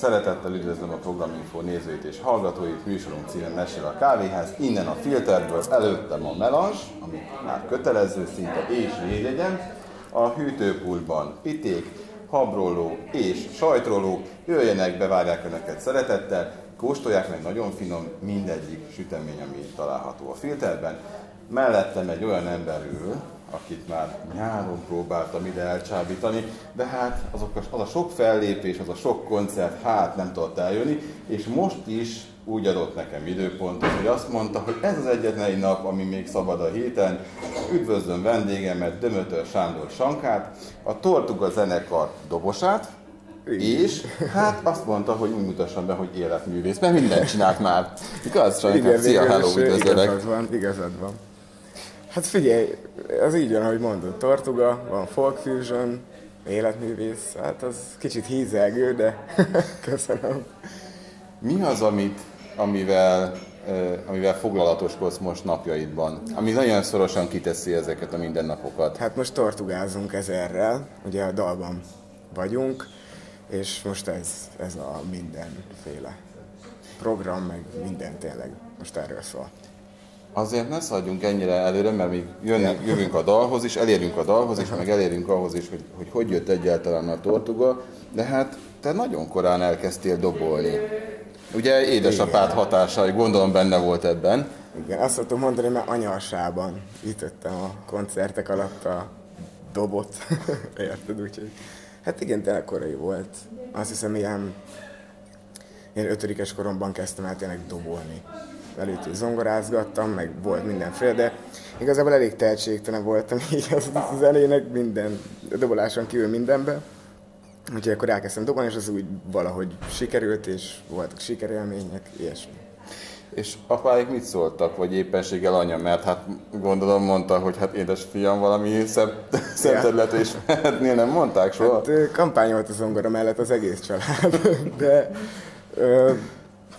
Szeretettel üdvözlöm a Programinfo nézőit és hallgatóit, műsorunk címe Mesél a kávéház. Innen a filterből előttem a melans, ami már kötelező szinte és védjegyem. A hűtőpultban piték, habróló és sajtróló. Jöjjenek, bevárják Önöket szeretettel, kóstolják meg nagyon finom mindegyik sütemény, ami található a filterben. Mellettem egy olyan ember ül, akit már nyáron próbáltam ide elcsábítani, de hát azok a, az a sok fellépés, az a sok koncert, hát nem tudott eljönni, és most is úgy adott nekem időpontot, hogy azt mondta, hogy ez az egyetlen egy nap, ami még szabad a héten. Üdvözlöm vendégemet, Dömötör Sándor Sankát, a Tortuga zenekar dobosát, és hát azt mondta, hogy úgy mutassam be, hogy életművész, mert mindent csinált már. Igaz, Sankát? Szia, hello, üdvözlök. Igazad van, igazad van. Hát figyelj, az így van, ahogy mondod, Tortuga, van Folk Fusion, életművész, hát az kicsit hízelgő, de köszönöm. Mi az, amit, amivel, amivel foglalatoskodsz most napjaidban? Ami nagyon szorosan kiteszi ezeket a mindennapokat. Hát most tortugázunk ezerrel, ugye a dalban vagyunk, és most ez, ez a mindenféle program, meg minden tényleg most erről szól. Azért ne szaladjunk ennyire előre, mert még jön, jövünk a dalhoz is, elérünk a dalhoz is, meg elérünk ahhoz is, hogy, hogy hogy jött egyáltalán a tortuga, de hát te nagyon korán elkezdtél dobolni. Ugye édesapád hatásai, gondolom benne volt ebben. Igen, azt szoktam mondani, mert anyasában ütöttem a koncertek alatt a dobot. Érted, úgyhogy... Hát igen, tényleg korai volt. Azt hiszem, ilyen, ilyen ötödikes koromban kezdtem el tényleg dobolni. Előtt zongorázgattam, meg volt mindenféle, de igazából elég tehetségtelen voltam így az, az elének minden, a doboláson kívül mindenben. Úgyhogy akkor elkezdtem dobolni, és az úgy valahogy sikerült, és voltak sikerélmények, ilyesmi. És apáik mit szóltak, vagy éppenséggel anya, mert hát gondolom mondta, hogy hát édes fiam valami szebb, szebb területre is mehetnél, nem mondták soha? Hát kampányolt a zongora mellett az egész család, de ö,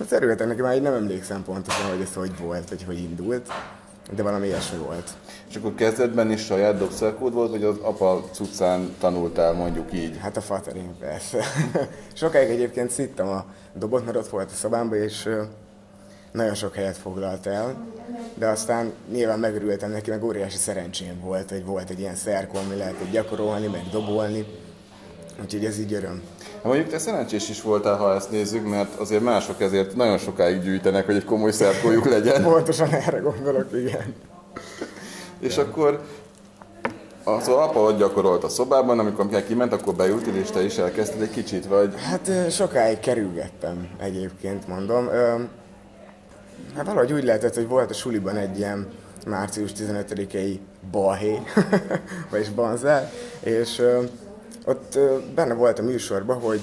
hát örültek neki, már így nem emlékszem pontosan, hogy ez hogy volt, vagy hogy indult, de valami ilyesmi volt. És akkor kezdetben is saját dobszerkód volt, vagy az apa cuccán tanultál mondjuk így? Hát a faterin persze. Sokáig egyébként szittem a dobot, mert ott volt a szobámban, és nagyon sok helyet foglalt el, de aztán nyilván megörültem neki, meg óriási szerencsém volt, hogy volt egy ilyen szerkó, ami lehetett gyakorolni, meg dobolni, úgyhogy ez így öröm. Hát mondjuk te szerencsés is voltál, ha ezt nézzük, mert azért mások ezért nagyon sokáig gyűjtenek, hogy egy komoly szerkójuk legyen. Pontosan erre gondolok, igen. És akkor az apa ott gyakorolt a szobában, amikor kiment, akkor beültél, és te is elkezdted egy kicsit, vagy? Hát sokáig kerülgettem egyébként, mondom. Hát valahogy úgy lehetett, hogy volt a suliban egy ilyen március 15-i balhé, vagyis banzár, és ott benne volt a műsorban, hogy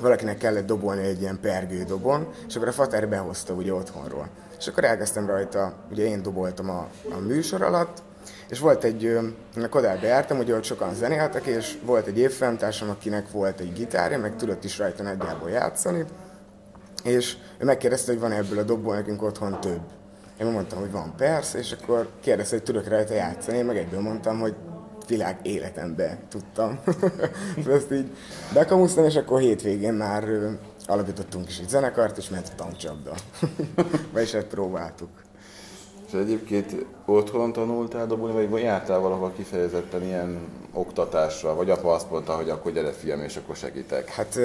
valakinek kellett dobolni egy ilyen pergő dobon, és akkor a fater behozta ugye otthonról. És akkor elkezdtem rajta, ugye én doboltam a, a műsor alatt, és volt egy, ö, Kodárba jártam, ugye ott sokan zenéltek, és volt egy évfenntársam, akinek volt egy gitárja, meg tudott is rajta nagyjából játszani, és ő megkérdezte, hogy van ebből a dobból nekünk otthon több. Én mondtam, hogy van persze, és akkor kérdezte, hogy tudok rajta játszani, én meg egyből mondtam, hogy világ életemben tudtam. Ezt így bekamusztam, és akkor hétvégén már alapítottunk is egy zenekart, és ment a tankcsapda. Vagyis ezt próbáltuk. És egyébként otthon tanultál dobolni, vagy jártál valahol kifejezetten ilyen oktatásra, vagy apa azt mondta, hogy akkor gyere fiam, és akkor segítek? Hát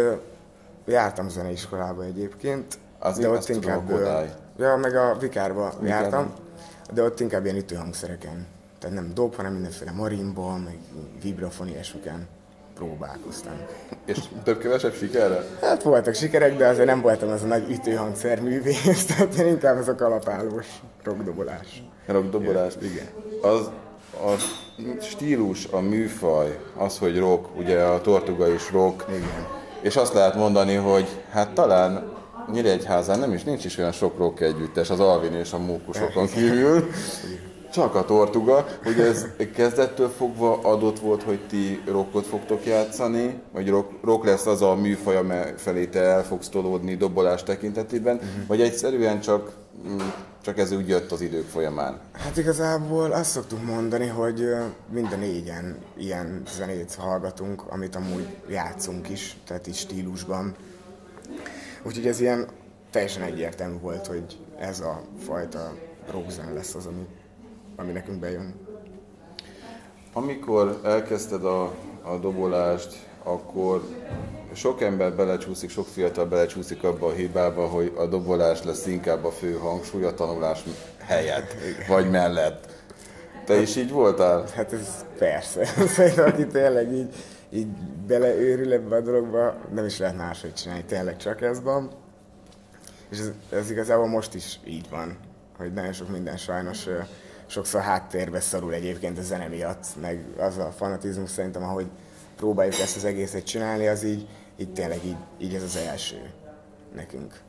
jártam zeneiskolába egyébként, Az de ott tudom, inkább... Kodály. Ja, meg a Vikárba Vikárban. jártam, de ott inkább ilyen ütőhangszereken. Tehát nem dob, hanem mindenféle marimba, meg vibrafon, ilyesmiken próbálkoztam. És több-kevesebb sikerre? Hát voltak sikerek, de azért nem voltam az a nagy ütőhangszer művész, tehát én inkább az a kalapálós rockdobolás. Rockdobolás. Igen. Az a stílus, a műfaj, az, hogy rock, ugye a Tortuga is rock, Igen. és azt lehet mondani, hogy hát talán Nyíregyházán nem is, nincs is olyan sok rock együttes az Alvin és a Mókusokon kívül, csak a Tortuga, hogy ez kezdettől fogva adott volt, hogy ti rockot fogtok játszani, vagy rock, rock lesz az a műfaj, amely felé te el fogsz tolódni dobolás tekintetében, vagy egyszerűen csak, mm, csak ez úgy jött az idők folyamán. Hát igazából azt szoktuk mondani, hogy mind a négyen ilyen zenét hallgatunk, amit amúgy játszunk is, tehát így stílusban. Úgyhogy ez ilyen teljesen egyértelmű volt, hogy ez a fajta rockzen lesz az, ami, ami nekünk bejön. Amikor elkezdted a, a dobolást, akkor sok ember belecsúszik, sok fiatal belecsúszik abba a hibába, hogy a dobolás lesz inkább a fő hangsúly a tanulás helyett, vagy mellett. Te is így voltál? Hát ez persze. Szerintem, aki tényleg így, így beleőrül ebbe a dologba, nem is lehet máshogy csinálni, tényleg csak ez van. És ez, ez igazából most is így van, hogy nagyon sok minden sajnos sokszor háttérbe szorul egyébként a zene miatt, meg az a fanatizmus szerintem, ahogy próbáljuk ezt az egészet csinálni, az így, így tényleg így, így ez az első nekünk.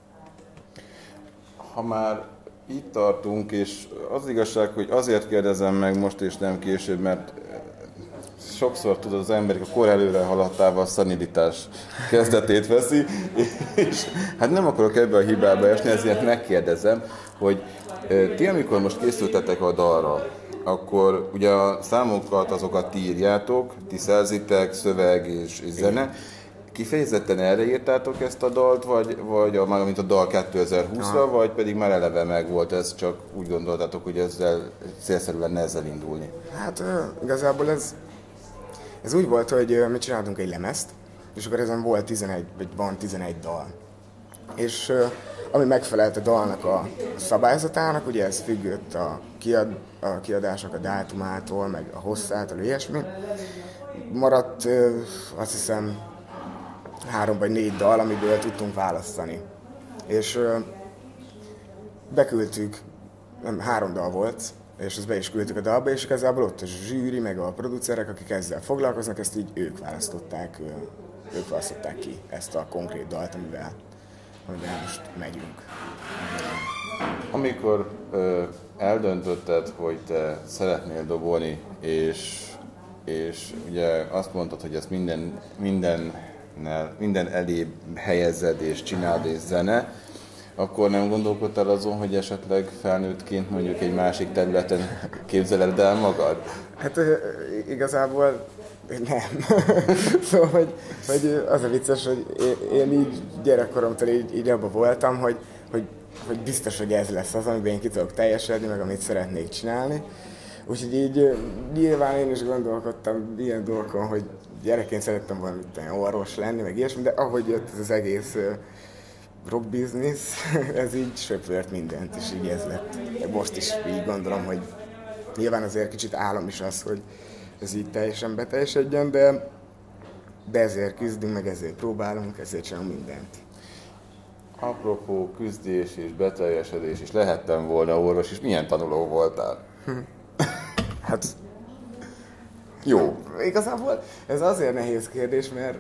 Ha már itt tartunk, és az igazság, hogy azért kérdezem meg most és nem később, mert sokszor tudod az ember a kor előre haladtával szanilitás kezdetét veszi, és hát nem akarok ebbe a hibába esni, ezért megkérdezem, hogy ti amikor most készültetek a dalra, akkor ugye a számokat, azokat ti írjátok, ti szerzitek, szöveg és, és zene. Kifejezetten erre írtátok ezt a dalt, vagy, vagy a, mint a dal 2020-ra, vagy pedig már eleve meg volt ez, csak úgy gondoltátok, hogy ezzel célszerű lenne ezzel indulni? Hát igazából ez, ez úgy volt, hogy mi csináltunk egy lemezt, és akkor ezen volt 11, vagy van 11 dal. És ami megfelelt a dalnak a szabályzatának, ugye ez függött a, kiad, a kiadások a dátumától, meg a hosszától, ilyesmi. Maradt azt hiszem három vagy négy dal, amiből tudtunk választani. És beküldtük, nem, három dal volt, és ezt be is küldtük a dalba, és igazából ott a zsűri, meg a producerek, akik ezzel foglalkoznak, ezt így ők választották, ők választották ki ezt a konkrét dalt, amivel hogy most megyünk. Amikor ö, eldöntötted, hogy te szeretnél dobolni, és, és ugye azt mondtad, hogy ezt minden, minden, minden elé helyezed és csináld és zene, akkor nem gondolkodtál azon, hogy esetleg felnőttként mondjuk egy másik területen képzeled el magad? Hát igazából nem. szóval, hogy, hogy az a vicces, hogy én, én így gyerekkoromtól így, így abban voltam, hogy, hogy, hogy biztos, hogy ez lesz az, amiben én ki tudok teljesedni, meg amit szeretnék csinálni. Úgyhogy így nyilván én is gondolkodtam ilyen dolgokon, hogy gyerekként szerettem volna orvos lenni, meg ilyesmi, de ahogy jött ez az egész rock business, ez így söpört mindent, és így ez lett. Most is így gondolom, hogy nyilván azért kicsit álom is az, hogy, ez így teljesen beteljesedjen, de, de ezért küzdünk, meg ezért próbálunk, ezért csinálunk mindent. Apropó küzdés és beteljesedés is lehettem volna orvos, és milyen tanuló voltál? hát jó. Igazából ez azért nehéz kérdés, mert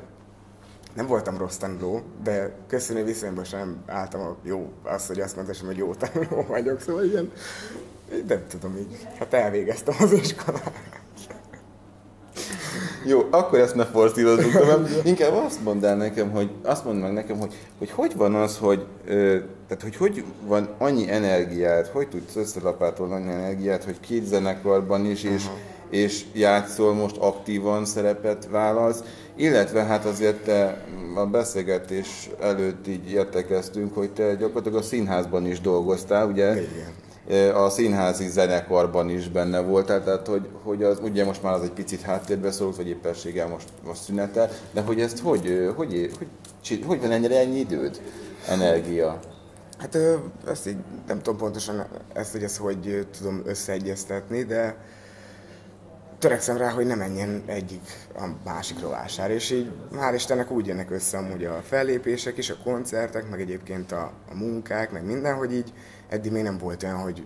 nem voltam rossz tanuló, de köszönő viszonyban sem álltam a jó, azt, hogy azt mondtam, hogy jó tanuló vagyok, szóval ilyen, nem tudom így, hát elvégeztem az iskolát. Jó, akkor ezt ne forszírozzuk tovább. Inkább azt mondd el nekem, hogy azt mondd meg nekem, hogy hogy, hogy van az, hogy, ö, tehát, hogy hogy van annyi energiát, hogy tudsz összelapátolni annyi energiát, hogy két zenekarban is, és, uh-huh. és játszol most aktívan szerepet vállalsz, illetve hát azért te a beszélgetés előtt így értekeztünk, hogy te gyakorlatilag a színházban is dolgoztál, ugye? Igen a színházi zenekarban is benne voltál, tehát hogy, hogy az, ugye most már az egy picit háttérbe szorult, vagy éppenséggel most, most szünetel, de hogy ezt hogy, hogy, hogy, hogy, hogy van ennyire ennyi időd, energia? Hát ezt így nem tudom pontosan ezt, hogy ezt hogy tudom összeegyeztetni, de törekszem rá, hogy ne menjen egyik a másik rovására, és így hál' Istennek úgy jönnek össze amúgy a fellépések is, a koncertek, meg egyébként a, a munkák, meg minden, hogy így eddig még nem volt olyan, hogy,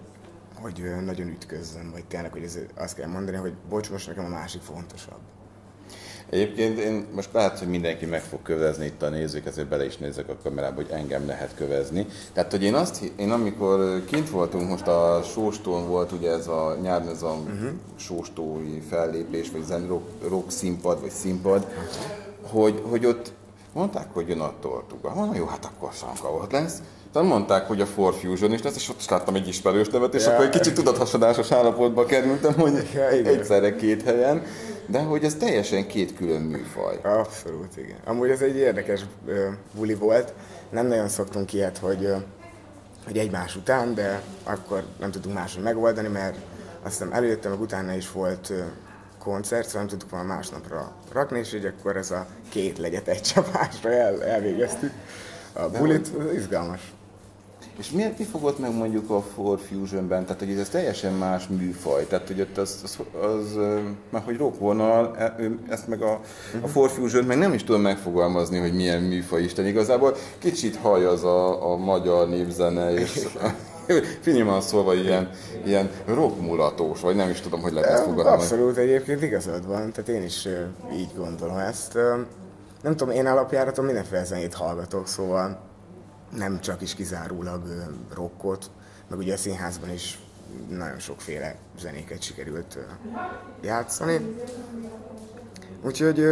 hogy nagyon ütközzön, vagy tényleg, hogy ez, azt kell mondani, hogy bocs, most nekem a másik fontosabb. Egyébként én most lehet, hogy mindenki meg fog kövezni itt a nézők, ezért bele is nézek a kamerába, hogy engem lehet kövezni. Tehát, hogy én azt, én amikor kint voltunk, most a Sóstón volt ugye ez a nyáron ez a uh-huh. sóstói fellépés, vagy zen rock, rock színpad, vagy színpad, hogy, hogy ott mondták, hogy jön a tortuga. Mondom, jó, hát akkor Sanka ott lesz. Aztán mondták, hogy a For Fusion is lesz, és ott is láttam egy ismerős nevet, és Ja. akkor egy kicsit tudathasadásos állapotba kerültem, hogy Ja, igen. egyszerre két helyen, de hogy ez teljesen két külön műfaj. Abszolút, igen. Amúgy ez egy érdekes ö, buli volt. Nem nagyon szoktunk ilyet, hogy, ö, hogy egymás után, de akkor nem tudtunk máshogy megoldani, mert azt hiszem előtte, meg utána is volt ö, koncert, szóval nem tudtuk volna másnapra rakni, és így akkor ez a két legyet egy csapásra el, elvégeztük. A bulit, ez izgalmas. És miért mi fogott meg mondjuk a For Fusion-ben? Tehát, hogy ez teljesen más műfaj. Tehát, hogy ott az, az, az már hogy rockvonal, e- ö, ezt meg a, a For fusion meg nem is tudom megfogalmazni, hogy milyen műfaj Isten. Igazából kicsit haj az a, a magyar népzene, és finoman szólva ilyen, ilyen rockmulatós, vagy nem is tudom, hogy lehet ezt fogalmazni. Abszolút egyébként igazad van, tehát én is így gondolom ezt. Nem tudom, én alapjáraton mindenféle zenét hallgatok, szóval nem csak is kizárólag rockot, meg ugye a színházban is nagyon sokféle zenéket sikerült játszani. Úgyhogy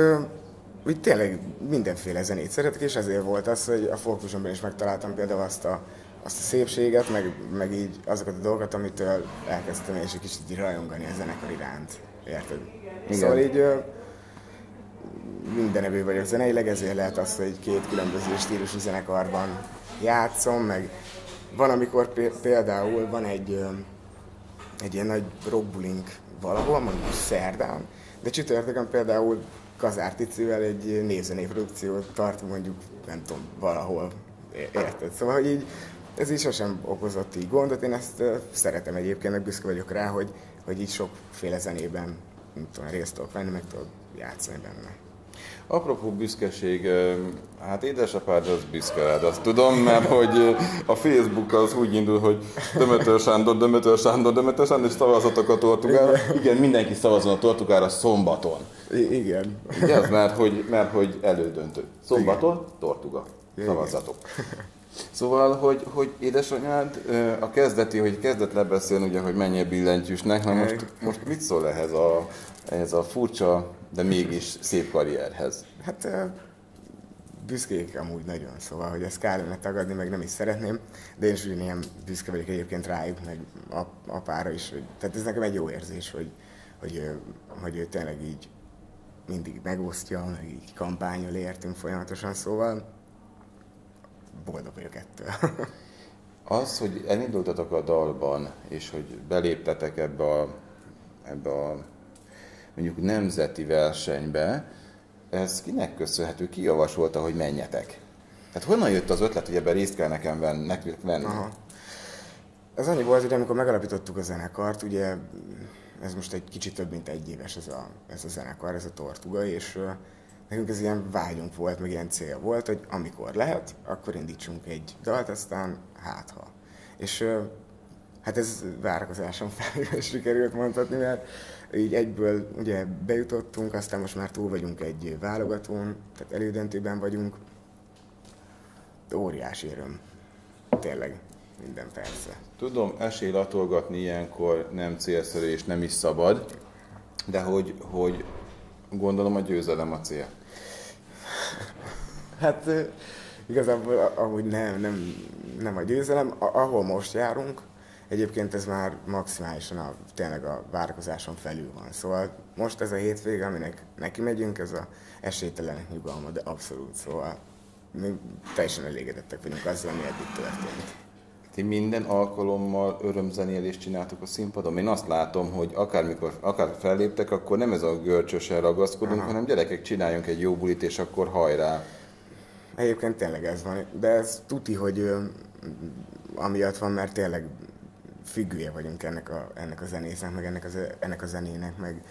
úgy tényleg mindenféle zenét szeretek, és ezért volt az, hogy a folklusomban is megtaláltam például azt a, azt a szépséget, meg, meg így azokat a dolgokat, amitől elkezdtem és egy kicsit így rajongani a zenekar iránt. Érted? Igen. Szóval így ö, minden evő vagyok zeneileg, ezért lehet az, hogy két különböző stílusú zenekarban játszom, meg van, amikor pé- például van egy, egy ilyen nagy rockbulink valahol, mondjuk szerdán, de csütörtökön például Kazár egy névzenei produkciót tart mondjuk, nem tudom, valahol, érted? Szóval, hogy így ez így sosem okozott így gondot, én ezt szeretem egyébként, meg büszke vagyok rá, hogy, hogy így sokféle zenében, tudom, részt tudok venni, meg tudok játszani benne. Apropó büszkeség, hát édesapád az büszke rád, azt tudom, mert hogy a Facebook az úgy indul, hogy Dömötör Sándor, Dömötör Sándor, Dömötör Sándor, és szavazatok a tortugára. Igen, mindenki szavazon a tortugára szombaton. I- igen. Ugye az, mert hogy, mert hogy elődöntő. Szombaton, tortuga. Szavazatok. Szóval, hogy, hogy édesanyád a kezdeti, hogy kezdett lebeszélni, ugye, hogy menjél billentyűsnek, na most, most mit szól ehhez a, ehhez a furcsa, de mégis szép karrierhez? Hát büszkék amúgy nagyon, szóval, hogy ezt kellene tagadni, meg nem is szeretném, de én is ugyanilyen büszke vagyok egyébként rájuk, meg ap, apára is, hogy, tehát ez nekem egy jó érzés, hogy, hogy, hogy ő tényleg így mindig megosztja, meg így kampányol értünk folyamatosan, szóval boldog vagyok ettől. Az, hogy elindultatok a dalban, és hogy beléptetek ebbe a, ebbe a mondjuk nemzeti versenybe, ez kinek köszönhető? Ki javasolta, hogy menjetek? Tehát honnan jött az ötlet, hogy ebben részt kell nekem venni? Aha. Ez annyi volt, hogy amikor megalapítottuk a zenekart, ugye ez most egy kicsit több mint egy éves ez a, ez a zenekar, ez a Tortuga, és nekünk ez ilyen vágyunk volt, meg ilyen cél volt, hogy amikor lehet, akkor indítsunk egy dalt, aztán hát ha. És hát ez várakozáson felül sikerült mondhatni, mert így egyből ugye bejutottunk, aztán most már túl vagyunk egy válogatón, tehát elődöntőben vagyunk. Óriási öröm. Tényleg, minden persze. Tudom, esélylatolgatni ilyenkor nem célszerű és nem is szabad, de hogy, hogy gondolom a győzelem a cél. Hát igazából a- amúgy nem, nem, nem a győzelem. Ahol most járunk, egyébként ez már maximálisan a, tényleg a várakozáson felül van. Szóval most ez a hétvége, aminek neki megyünk, ez a esélytelenek nyugalma, de abszolút. Szóval mi teljesen elégedettek vagyunk azzal, ami eddig történt. Ti minden alkalommal örömzenélést csináltok a színpadon? Én azt látom, hogy akármikor, akár felléptek, akkor nem ez a görcsösen ragaszkodunk, Aha. hanem gyerekek, csináljunk egy jó bulit, és akkor hajrá. Egyébként tényleg ez van, de ez tuti, hogy amiatt van, mert tényleg függője vagyunk ennek a, ennek a zenésznek, meg ennek, az, ennek a zenének, meg,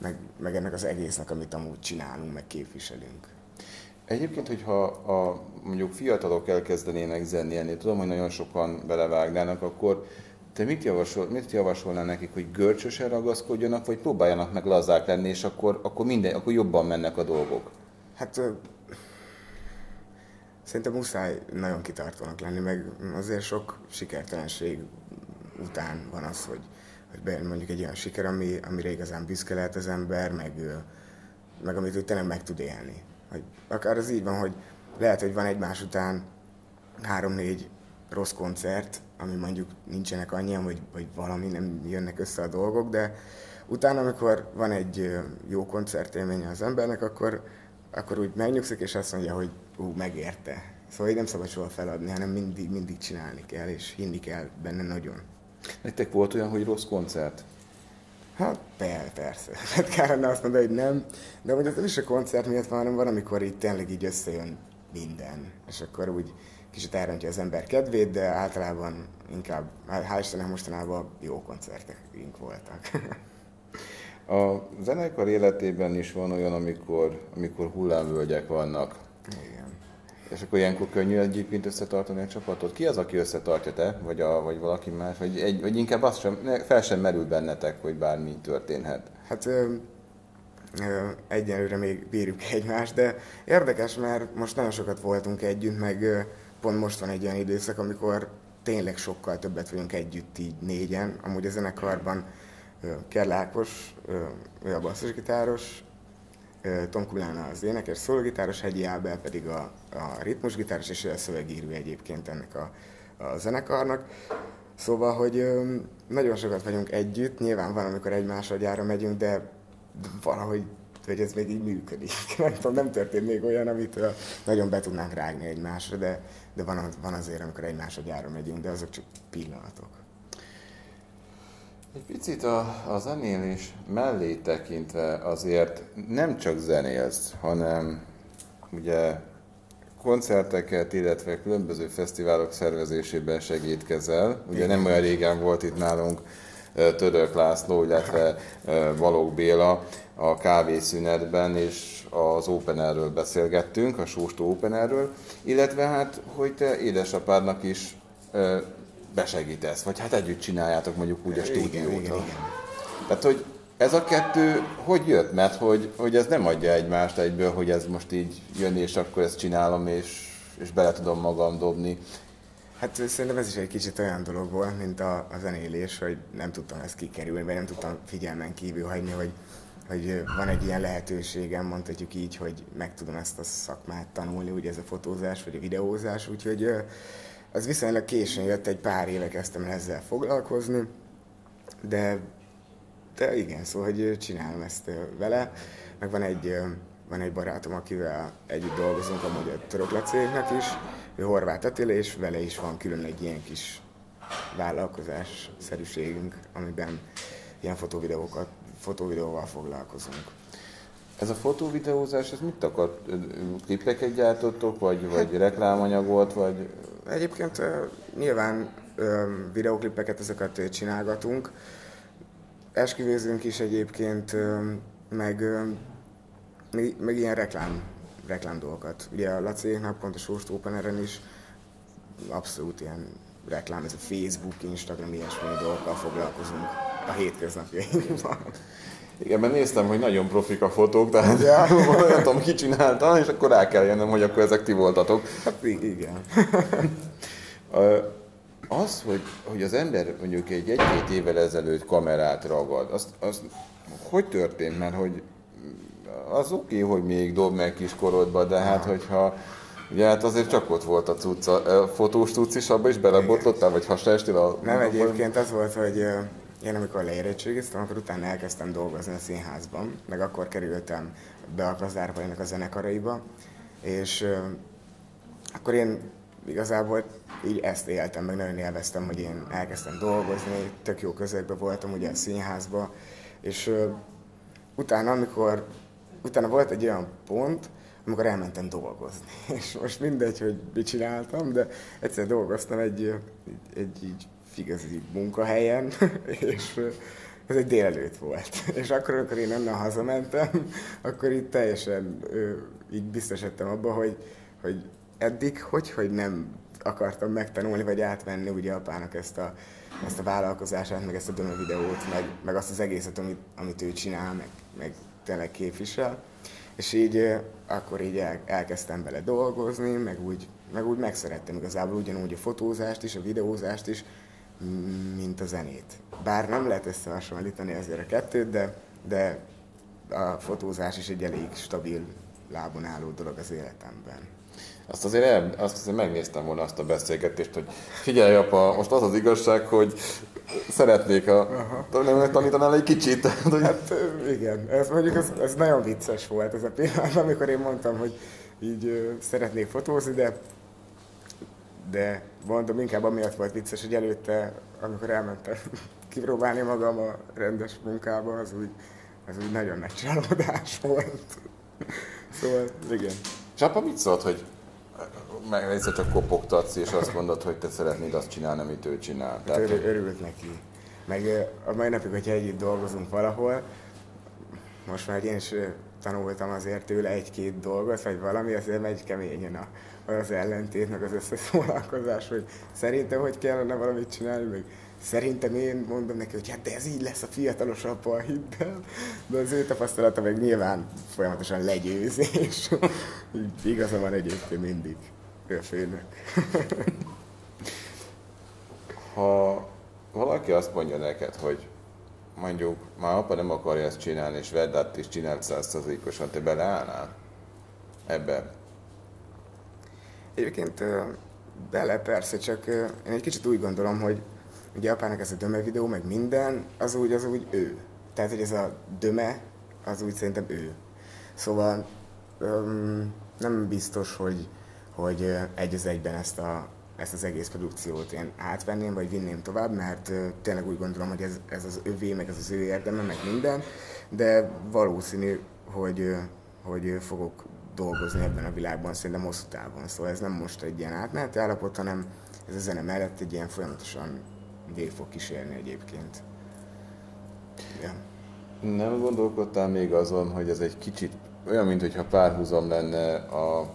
meg, meg ennek az egésznek, amit amúgy csinálunk, meg képviselünk. Egyébként, hogyha a, mondjuk fiatalok elkezdenének zenélni, tudom, hogy nagyon sokan belevágnának, akkor te mit, javasol, mit javasolnál nekik, hogy görcsösen ragaszkodjanak, vagy próbáljanak meg lazák lenni, és akkor, akkor, minden, akkor jobban mennek a dolgok? Hát szerintem muszáj nagyon kitartónak lenni, meg azért sok sikertelenség után van az, hogy, hogy bejön mondjuk egy olyan siker, ami, amire igazán büszke lehet az ember, meg, meg amit ő tényleg meg tud élni. Hogy akár az így van, hogy lehet, hogy van egymás után három-négy rossz koncert, ami mondjuk nincsenek annyian, vagy, vagy valami nem jönnek össze a dolgok, de utána, amikor van egy jó koncertélménye az embernek, akkor, akkor úgy megnyugszik, és azt mondja, hogy ú, megérte. Szóval így nem szabad soha feladni, hanem mindig, mindig csinálni kell, és hinni kell benne nagyon. Nektek volt olyan, hogy rossz koncert? Hát per, persze. Hát kellene azt mondani, hogy nem. De hogy az nem is a koncert miatt van, hanem van, amikor így tényleg így összejön minden. És akkor úgy kicsit elrontja az ember kedvét, de általában inkább, hál' Istennek mostanában jó koncertek voltak. A zenekar életében is van olyan, amikor, amikor hullámvölgyek vannak. Igen. És akkor ilyenkor könnyű egyébként összetartani a csapatot? Ki az, aki összetartja te, vagy, a, vagy valaki más? Vagy, egy, vagy inkább azt sem, fel sem merül bennetek, hogy bármi történhet? Hát ö, ö, egyenlőre még bírjuk egymást, de érdekes, mert most nagyon sokat voltunk együtt, meg ö, pont most van egy olyan időszak, amikor tényleg sokkal többet vagyunk együtt így négyen. Amúgy a zenekarban Kerl Ákos, ő a basszusgitáros, Tom Kulán az énekes, szólógitáros, Hegyi Ábel pedig a, a ritmusgitáros, és ő a szövegírő egyébként ennek a, a zenekarnak. Szóval, hogy nagyon sokat vagyunk együtt, nyilván van, amikor egymásra gyára megyünk, de valahogy hogy ez még így működik. Nem tudom, nem történt még olyan, amit nagyon be tudnánk rágni egymásra, de, de van, van azért, amikor egymásra gyára megyünk, de azok csak pillanatok. Egy picit a, a zenélés mellé tekintve azért nem csak zenélsz, hanem ugye koncerteket, illetve különböző fesztiválok szervezésében segítkezel. Ugye nem olyan régen volt itt nálunk Török László, illetve Valók Béla a kávészünetben, és az Open Air-ről beszélgettünk, a Sóstó Open Air-ről, illetve hát, hogy te édesapádnak is besegítesz, vagy hát együtt csináljátok mondjuk úgy a stúdiót. Igen, igen, igen. Tehát, hogy ez a kettő hogy jött? Mert hogy, hogy ez nem adja egymást egyből, hogy ez most így jön, és akkor ezt csinálom, és, és bele tudom magam dobni. Hát szerintem ez is egy kicsit olyan dolog volt, mint a, a zenélés, hogy nem tudtam ezt kikerülni, vagy nem tudtam figyelmen kívül hagyni, hogy, hogy van egy ilyen lehetőségem, mondhatjuk így, hogy meg tudom ezt a szakmát tanulni, ugye ez a fotózás, vagy a videózás, úgyhogy az viszonylag későn jött, egy pár éve kezdtem ezzel foglalkozni, de, de igen, szóval, hogy csinálom ezt vele. Meg van egy, van egy barátom, akivel együtt dolgozunk, a Török Lacéknak is, ő Horváth Attila, és vele is van külön egy ilyen kis vállalkozás szerűségünk, amiben ilyen fotóvideókat, fotóvideóval foglalkozunk. Ez a fotóvideózás, ez mit akar? Klipeket gyártottok, vagy, vagy reklámanyagot, vagy Egyébként nyilván videoklipeket ezeket csinálgatunk. Esküvőzünk is egyébként, meg, meg, meg ilyen reklám, reklám dolgokat. Ugye a Lacéknak pont a Source Open is abszolút ilyen reklám, ez a Facebook, Instagram, ilyesmi dolgokkal foglalkozunk a hétköznapjainkban. Igen, mert néztem, hogy nagyon profik a fotók, tehát ja. nem tudom, ki csinálta, és akkor rá kell jönnöm, hogy akkor ezek ti voltatok. Hát igen. az, hogy, hogy az ember mondjuk egy egy-két évvel ezelőtt kamerát ragad, az, az hogy történt? Mert hogy az oké, okay, hogy még dob meg kiskorodba, de hát hogyha Ugye hát azért csak ott volt a cucca, fotós cucc is, abba is belebotlottál, vagy hasonlástél a... Nem, egyébként az volt, hogy én amikor leérettségiztem, akkor utána elkezdtem dolgozni a színházban, meg akkor kerültem be a Kazdárpainak a zenekaraiba, és euh, akkor én igazából így ezt éltem, meg nagyon élveztem, hogy én elkezdtem dolgozni, tök jó közegben voltam ugye a színházba, és euh, utána, amikor, utána volt egy olyan pont, amikor elmentem dolgozni. És most mindegy, hogy mit csináltam, de egyszer dolgoztam egy, egy, egy így igazi munkahelyen, és ez egy délelőtt volt. És akkor, amikor én onnan hazamentem, akkor itt teljesen így biztosettem abba, hogy, hogy eddig hogy, hogy nem akartam megtanulni, vagy átvenni ugye apának ezt a, ezt a vállalkozását, meg ezt a dömö videót, meg, meg azt az egészet, amit, amit ő csinál, meg, meg tényleg képvisel. És így akkor így el, elkezdtem bele dolgozni, meg úgy, meg úgy megszerettem igazából ugyanúgy a fotózást is, a videózást is, mint a zenét. Bár nem lehet összehasonlítani ezért a kettőt, de, de a fotózás is egy elég stabil lábon álló dolog az életemben. Azt azért, el, azt azért megnéztem volna azt a beszélgetést, hogy figyelj apa, most az az igazság, hogy szeretnék a tanítanál egy kicsit. Hát igen, ez mondjuk ez, ez nagyon vicces volt ez a pillanat, amikor én mondtam, hogy így ö, szeretnék fotózni, de de mondom, inkább amiatt volt vicces, hogy előtte, amikor elmentem kipróbálni magam a rendes munkába, az úgy, az úgy nagyon nagy csalódás volt. Szóval, igen. És apa mit szólt, hogy meg egyszer csak kopogtatsz, és azt mondod, hogy te szeretnéd azt csinálni, amit ő csinál. Tehát, Ör, örült neki. Meg a mai napig, hogyha együtt dolgozunk valahol, most már én is tanultam azért tőle egy-két dolgot, vagy valami, azért megy keményen a, az ellentét, meg az összeszólalkozás, hogy szerintem hogy kellene valamit csinálni, meg szerintem én mondom neki, hogy hát de ez így lesz a fiatalos apa, hidd el. De az ő tapasztalata meg nyilván folyamatosan legyőzés. Igaza van egyébként mindig ő a főnök. ha valaki azt mondja neked, hogy mondjuk már apa nem akarja ezt csinálni, és vedd át és csinált százszerzékosan, te beleállnál ebbe? Egyébként bele persze, csak én egy kicsit úgy gondolom, hogy ugye apának ez a döme videó, meg minden, az úgy, az úgy ő. Tehát, hogy ez a döme, az úgy szerintem ő. Szóval öm, nem biztos, hogy, hogy egy az egyben ezt, a, ezt az egész produkciót én átvenném, vagy vinném tovább, mert tényleg úgy gondolom, hogy ez, ez az övé, meg ez az ő érdeme, meg minden, de valószínű, hogy, hogy fogok dolgozni ebben a világban szerintem hosszú távon. Szóval ez nem most egy ilyen átmeneti állapot, hanem ez a zene mellett egy ilyen folyamatosan végig fog kísérni egyébként. Ja. Nem gondolkodtál még azon, hogy ez egy kicsit olyan, mintha párhuzam lenne a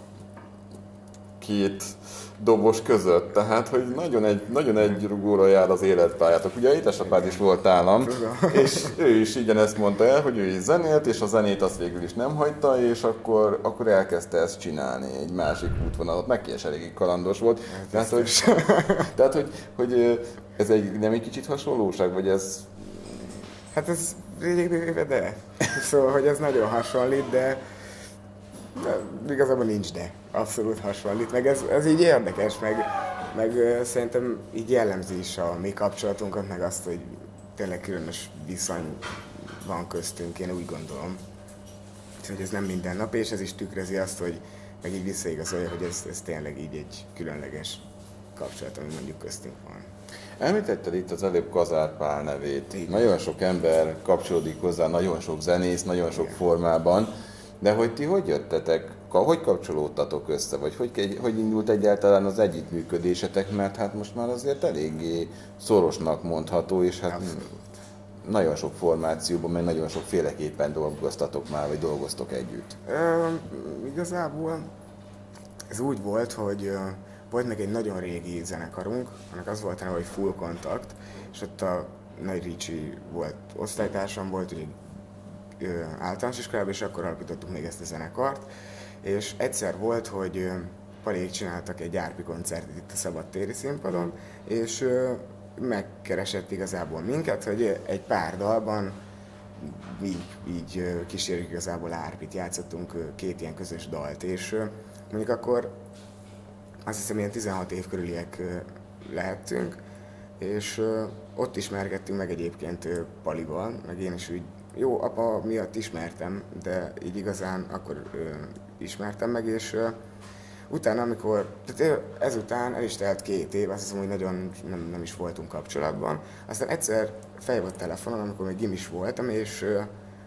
két dobos között, tehát hogy nagyon egy, nagyon egy rugóra jár az életpályátok. Ugye édesapád is volt állam, és ő is ezt mondta el, hogy ő is zenélt, és a zenét azt végül is nem hagyta, és akkor, akkor elkezdte ezt csinálni, egy másik útvonalat, neki is eléggé kalandos volt. Hát tehát, hogy, tehát hogy, hogy ez egy, nem egy kicsit hasonlóság, vagy ez... Hát ez de. Szóval, hogy ez nagyon hasonlít, de, de igazából nincs de. Abszolút hasonlít. Meg ez, ez így érdekes, meg, meg szerintem így jellemzi is a mi kapcsolatunkat, meg azt, hogy tényleg különös viszony van köztünk, én úgy gondolom. Hogy ez nem minden nap, és ez is tükrözi azt, hogy meg így visszaigazolja, hogy ez, ez tényleg így egy különleges kapcsolat, ami mondjuk köztünk van. Említetted itt az előbb Kazár Pál nevét. Igen. Nagyon sok ember kapcsolódik hozzá, nagyon sok zenész, nagyon sok Igen. formában. De hogy ti hogy jöttetek, hogy kapcsolódtatok össze, vagy hogy, hogy indult egyáltalán az együttműködésetek, mert hát most már azért eléggé szorosnak mondható, és hát Abszolút. nagyon sok formációban, meg nagyon sok féleképpen dolgoztatok már, vagy dolgoztok együtt. E, igazából ez úgy volt, hogy volt meg egy nagyon régi zenekarunk, annak az volt hogy Full Contact, és ott a Nagy Ricsi volt osztálytársam, volt ugye általános iskolában, és akkor alapítottuk még ezt a zenekart, és egyszer volt, hogy Palék csináltak egy árpi koncertet itt a Szabadtéri színpadon, és megkeresett igazából minket, hogy egy pár dalban így, így kísérjük igazából árpit, játszottunk két ilyen közös dalt, és mondjuk akkor azt hiszem ilyen 16 év körüliek lehettünk, és ott ismerkedtünk meg egyébként Palival, meg én is úgy, jó, apa miatt ismertem, de így igazán akkor ismertem meg, és utána, amikor, tehát ezután el is telt két év, azt hiszem, hogy nagyon nem, nem is voltunk kapcsolatban. Aztán egyszer felhívott telefonon, amikor még gimis voltam, és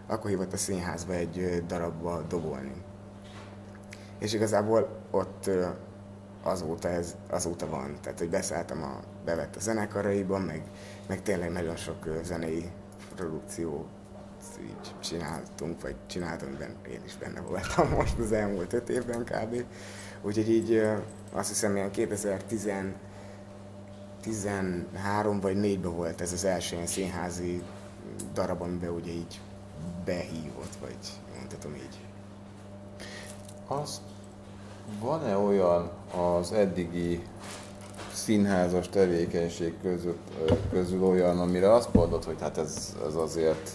akkor hívott a színházba egy darabba dobolni. És igazából ott azóta, ez, azóta van. Tehát, hogy beszálltam a bevett a zenekaraiban, meg, meg tényleg nagyon sok zenei produkció így csináltunk, vagy csináltam, ben, én is benne voltam most az elmúlt öt évben kb. Úgyhogy így azt hiszem ilyen 2013 vagy 4-ben volt ez az első ilyen színházi darab, amiben ugye így behívott, vagy mondhatom így. Azt van-e olyan az eddigi színházas tevékenység között, közül olyan, amire azt mondod, hogy hát ez, ez azért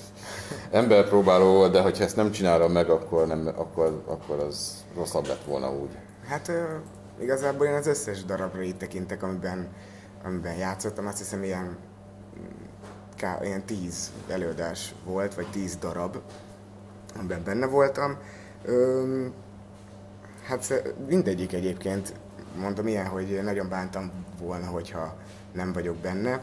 emberpróbáló volt, de hogyha ezt nem csinálom meg, akkor, nem, akkor, akkor az rosszabb lett volna úgy. Hát igazából én az összes darabra így tekintek, amiben, amiben játszottam. Azt hiszem ilyen, ká, ilyen tíz előadás volt, vagy tíz darab, amiben benne voltam. Ö, hát mindegyik egyébként, mondom ilyen, hogy nagyon bántam volna, hogyha nem vagyok benne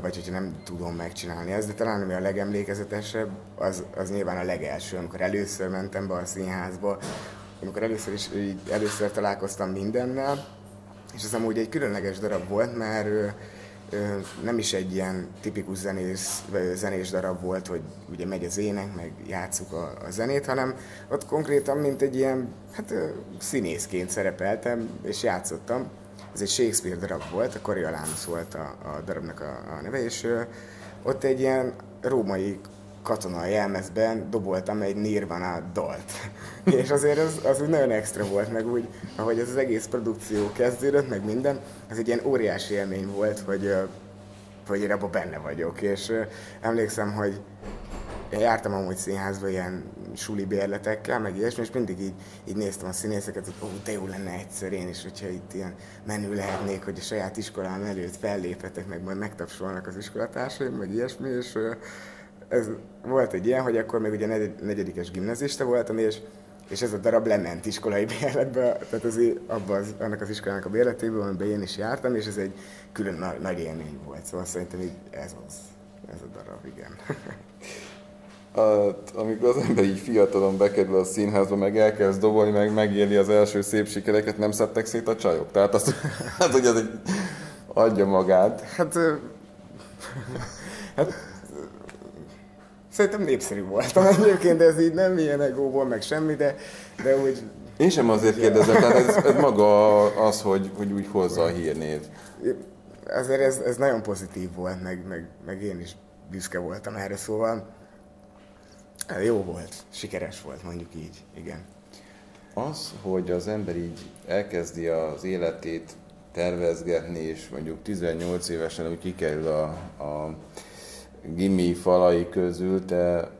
vagy hogyha nem tudom megcsinálni ezt, de talán ami a legemlékezetesebb, az, az nyilván a legelső, amikor először mentem be a színházba, amikor először is így, először találkoztam mindennel, és az amúgy egy különleges darab volt, mert ö, ö, nem is egy ilyen tipikus zenész, zenés darab volt, hogy ugye megy az ének, meg játsszuk a, a zenét, hanem ott konkrétan, mint egy ilyen, hát ö, színészként szerepeltem, és játszottam ez egy Shakespeare darab volt, a Coriolanus volt a, a darabnak a, a neve, és ö, ott egy ilyen római katona jelmezben doboltam egy Nirvana dalt. és azért az, az úgy nagyon extra volt, meg úgy, ahogy ez az egész produkció kezdődött, meg minden, ez egy ilyen óriási élmény volt, hogy, hogy én abban benne vagyok. És emlékszem, hogy én jártam amúgy színházba ilyen suli bérletekkel, meg ilyesmi, és mindig így, így néztem a színészeket, hogy ó, de jó lenne egyszer én is, hogyha itt ilyen menő lehetnék, hogy a saját iskolám előtt felléphetek, meg majd megtapsolnak az iskolatársaim, meg ilyesmi, és ez volt egy ilyen, hogy akkor még ugye negyedikes gimnazista voltam, és és ez a darab lement iskolai bérletbe, tehát az, abba az, annak az iskolának a bérletéből, amiben én is jártam, és ez egy külön nagy, nagy élmény volt. Szóval szerintem így ez az, ez a darab, igen. a, amikor az ember így fiatalon bekerül a színházba, meg elkezd dobolni, meg megéli az első szép sikereket, nem szedtek szét a csajok? Tehát azt, hát, hogy ez egy adja magát. Hát, hát szerintem népszerű voltam egyébként, de ez így nem ilyen egóból, meg semmi, de, de úgy... Én sem azért kérdezem, tehát ez, ez maga az, hogy, hogy úgy hozza a hírnév. Azért ez, ez nagyon pozitív volt, meg, meg, meg én is büszke voltam erre, szóval jó volt, sikeres volt, mondjuk így, igen. Az, hogy az ember így elkezdi az életét tervezgetni, és mondjuk 18 évesen úgy kikerül a, a gimi falai közül, te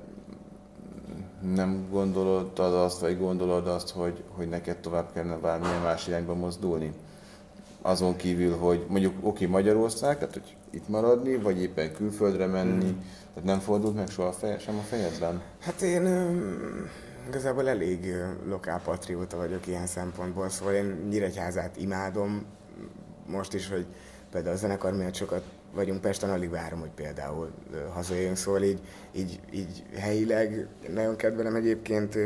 nem gondolod azt, vagy gondolod azt, hogy, hogy neked tovább kellene bármilyen más irányba mozdulni? Azon kívül, hogy mondjuk oké Magyarország, tehát hogy itt maradni, vagy éppen külföldre menni, mm tehát nem fordult meg soha a feje, sem a fejedben? Hát én igazából elég lokálpatrióta vagyok ilyen szempontból, szóval én Nyíregyházát imádom, most is, hogy például a zenekar miatt sokat vagyunk Pesten, alig várom, hogy például hazajöjjünk, szóval így, így, így helyileg nagyon kedvelem egyébként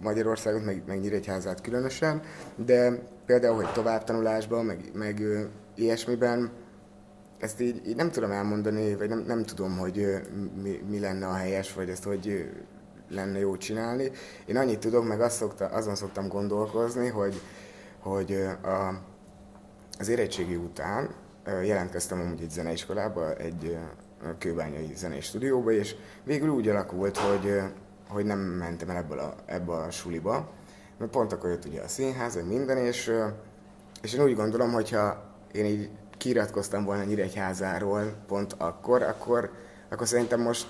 Magyarországot, meg, meg Nyíregyházát különösen, de például, hogy továbbtanulásban, meg, meg ilyesmiben ezt így, így nem tudom elmondani, vagy nem, nem tudom, hogy mi, mi lenne a helyes, vagy ezt hogy lenne jó csinálni. Én annyit tudok, meg azt szokta, azon szoktam gondolkozni, hogy, hogy a, az érettségi után jelentkeztem amúgy egy zeneiskolába, egy kőbányai zenei stúdióba, és végül úgy alakult, hogy, hogy nem mentem el ebből a, ebből a suliba, mert pont akkor jött ugye a színház, minden, és, és én úgy gondolom, hogyha én így kiiratkoztam volna Nyíregyházáról pont akkor, akkor, akkor szerintem most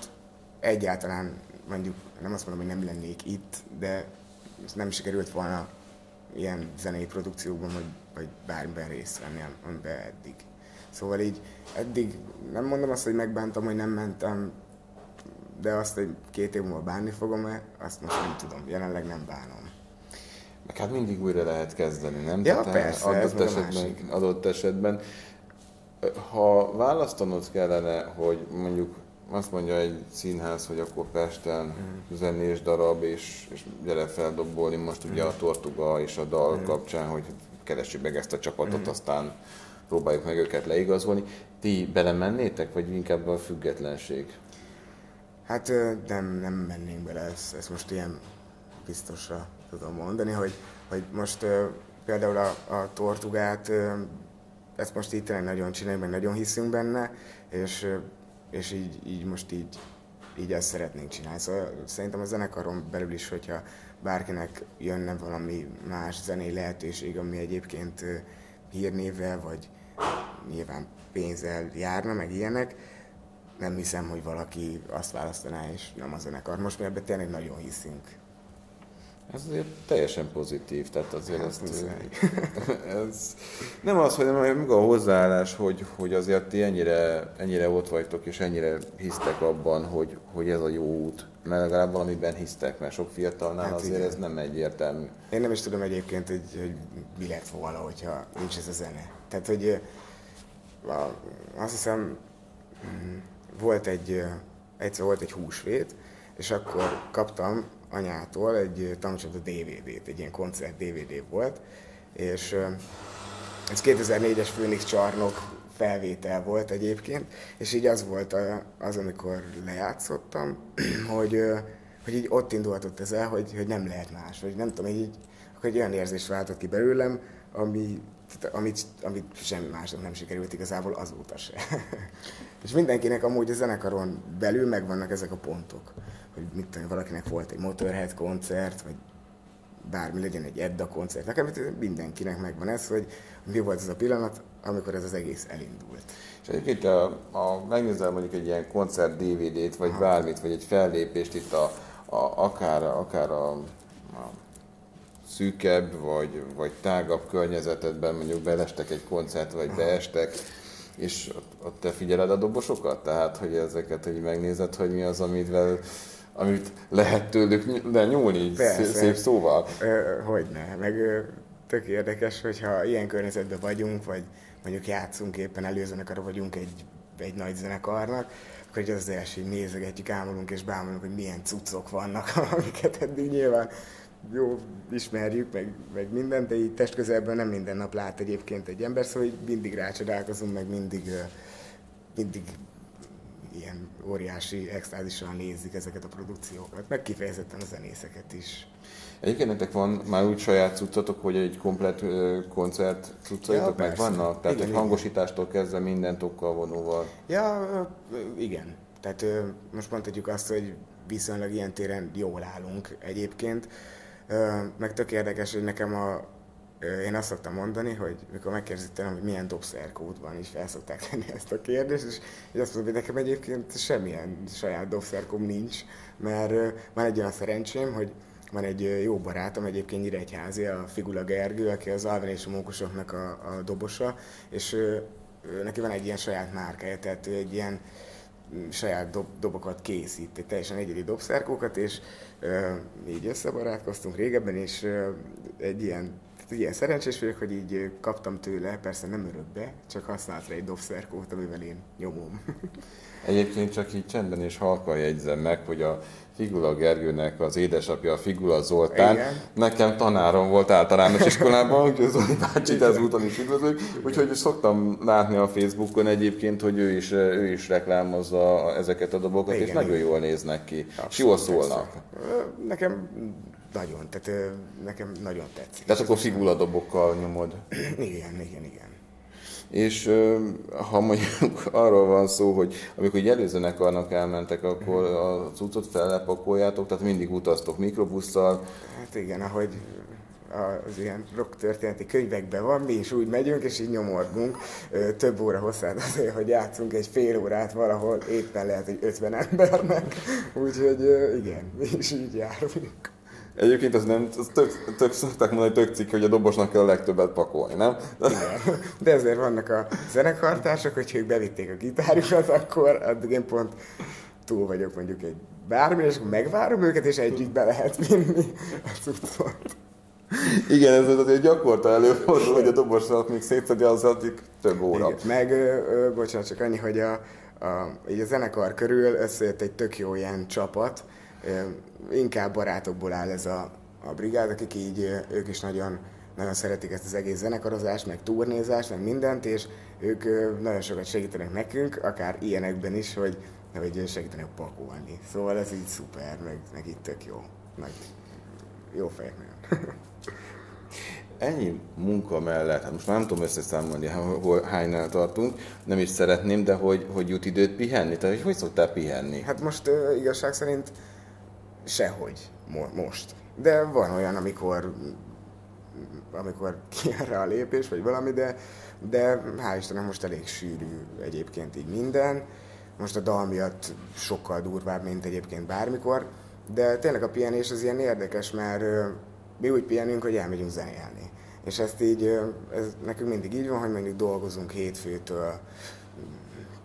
egyáltalán mondjuk nem azt mondom, hogy nem lennék itt, de nem sikerült volna ilyen zenei produkciókban, vagy, vagy bármiben részt venni, amiben eddig. Szóval így eddig nem mondom azt, hogy megbántam, hogy nem mentem, de azt, hogy két év múlva bánni fogom-e, azt most nem tudom, jelenleg nem bánom. Meg hát mindig újra lehet kezdeni, nem? Ja, Tehát persze, adott, esetben, adott esetben ha választanod kellene, hogy mondjuk azt mondja egy színház, hogy akkor Pesten mm. zenés darab, és, és gyere feldobolni most ugye a Tortuga és a dal mm. kapcsán, hogy keressük meg ezt a csapatot, mm. aztán próbáljuk meg őket leigazolni. Ti belemennétek, vagy inkább a függetlenség? Hát nem, nem mennénk bele, ezt, ezt most ilyen biztosra tudom mondani, hogy, hogy most például a, a Tortugát ezt most így tényleg nagyon csináljuk, meg nagyon hiszünk benne, és, és így, így most így, így ezt szeretnénk csinálni. Szóval szerintem a zenekaron belül is, hogyha bárkinek jönne valami más zenei lehetőség, ami egyébként hírnévvel, vagy nyilván pénzzel járna, meg ilyenek, nem hiszem, hogy valaki azt választaná, és nem a zenekar. Most mi ebben tényleg nagyon hiszünk. Ez azért teljesen pozitív, tehát azért hát, ezt, ez nem az, hogy nem a hozzáállás, hogy, hogy azért ti ennyire, ennyire ott vagytok, és ennyire hisztek abban, hogy, hogy ez a jó út, mert legalább valamiben hisztek, mert sok fiatalnál hát azért igen. ez nem egyértelmű. Én nem is tudom egyébként, hogy, hogy mi lett volna, hogyha nincs ez a zene. Tehát, hogy azt hiszem, mm, volt egy, egyszer volt egy húsvét, és akkor kaptam anyától egy tanúcsapda DVD-t, egy ilyen koncert DVD volt, és ez 2004-es Phoenix csarnok felvétel volt egyébként, és így az volt az, amikor lejátszottam, hogy, hogy így ott indulhatott ez el, hogy, hogy nem lehet más, vagy nem tudom, így, akkor egy olyan érzés váltott ki belőlem, ami, amit, amit semmi másnak nem sikerült igazából azóta se. és mindenkinek amúgy a zenekaron belül megvannak ezek a pontok hogy mit tudom, valakinek volt egy Motorhead koncert, vagy bármi legyen egy Edda koncert. Nekem mindenkinek megvan ez, hogy mi volt az a pillanat, amikor ez az egész elindult. És egyébként, a, a, megnézel mondjuk egy ilyen koncert DVD-t, vagy Aha. bármit, vagy egy fellépést itt a, a, akár, akár a, a szűkebb, vagy, vagy tágabb környezetedben, mondjuk belestek egy koncert, vagy beestek, és ott, ott te figyeled a dobosokat? Tehát, hogy ezeket, hogy megnézed, hogy mi az, amivel amit lehet tőlük de nyúlni Persze. szép szóval. Hogyne, meg tök érdekes, hogyha ilyen környezetben vagyunk, vagy mondjuk játszunk éppen előzenekarra vagyunk egy, egy nagy zenekarnak, akkor az első, hogy nézegetjük, ámulunk és bámulunk, hogy milyen cuccok vannak, amiket eddig nyilván jó, ismerjük, meg, meg mindent, de így testközelben nem minden nap lát egyébként egy ember, szóval így mindig rácsodálkozunk, meg mindig, mindig ilyen óriási extázissal nézik ezeket a produkciókat, meg kifejezetten a zenészeket is. Egyébként nektek van már úgy saját cuccatok, hogy egy komplet koncert cuccaitok ja, meg vannak? Tehát igen, egy hangosítástól kezdve mindent okkal vonóval? Ja, igen. Tehát most mondhatjuk azt, hogy viszonylag ilyen téren jól állunk egyébként. Meg tök érdekes, hogy nekem a én azt szoktam mondani, hogy mikor megkérdezik hogy milyen dobszerkód van, is fel szokták tenni ezt a kérdést, és, és azt mondom, hogy nekem egyébként semmilyen saját dobszerkom nincs, mert van egy olyan szerencsém, hogy van egy jó barátom, egyébként Nyíregyházi, a Figula Gergő, aki az Alvin és a Mókusoknak a, a dobosa, és ő, neki van egy ilyen saját márkája, tehát ő egy ilyen saját dob, dobokat készít, egy teljesen egyedi dobszerkókat, és így összebarátkoztunk régebben, és egy ilyen ilyen szerencsés vagyok, hogy így kaptam tőle, persze nem örökbe, csak használt rá egy dobszerkót, amivel én nyomom. Egyébként csak így csendben és halkan jegyzem meg, hogy a Figula Gergőnek az édesapja, a Figula Zoltán, Igen. nekem tanárom volt általános iskolában, úgyhogy Zoli bácsit ezúton is üdvözlök, úgyhogy szoktam látni a Facebookon egyébként, hogy ő is, ő is reklámozza ezeket a dobokat, Igen. és nagyon jól néznek ki, Abszolút, és jól szólnak. Nekem nagyon, tehát nekem nagyon tetszik. Tehát akkor figuladobokkal nyomod? igen, igen, igen. És ha mondjuk arról van szó, hogy amikor egy előzenekarnak elmentek, akkor a cuccot fellepakoljátok, tehát mindig utaztok mikrobusszal. Hát igen, ahogy az ilyen rock történeti könyvekben van, mi is úgy megyünk, és így nyomorgunk több óra hosszát azért, hogy játszunk egy fél órát valahol, éppen lehet, hogy 50 embernek. Úgyhogy igen, mi is így járunk. Egyébként az nem, az tök, tök szokták mondani, tök cikk, hogy a dobosnak kell a legtöbbet pakolni, nem? Igen. De ezért vannak a zenekartársak, hogy ők bevitték a gitárjukat, akkor addig én pont túl vagyok mondjuk egy bármi, és megvárom őket, és együtt be lehet vinni a cuccot. Igen, ez azért gyakorta előfordul, hogy a dobosnak még szétszedi az addig több óra. Igen. Meg, ö, bocsánat, csak annyi, hogy a, a, így a zenekar körül összejött egy tök jó ilyen csapat, inkább barátokból áll ez a, a brigád, akik így, ők is nagyon, nagyon szeretik ezt az egész zenekarozást, meg turnézást, meg mindent, és ők nagyon sokat segítenek nekünk, akár ilyenekben is, hogy, hogy segítenek pakolni. Szóval ez így szuper, meg, meg itt tök jó. Meg jó fejek nagyon. ennyi munka mellett, hát most már nem tudom összeszámolni, hol, hánynál tartunk, nem is szeretném, de hogy, hogy jut időt pihenni? Tehát hogy, hogy szoktál pihenni? Hát most uh, igazság szerint sehogy mo- most. De van olyan, amikor amikor kijön a lépés, vagy valami, de, de hál' Istennek most elég sűrű egyébként így minden. Most a dal miatt sokkal durvább, mint egyébként bármikor, De tényleg a pihenés az ilyen érdekes, mert mi úgy pihenünk, hogy elmegyünk zenélni. És ezt így, ez nekünk mindig így van, hogy mondjuk dolgozunk hétfőtől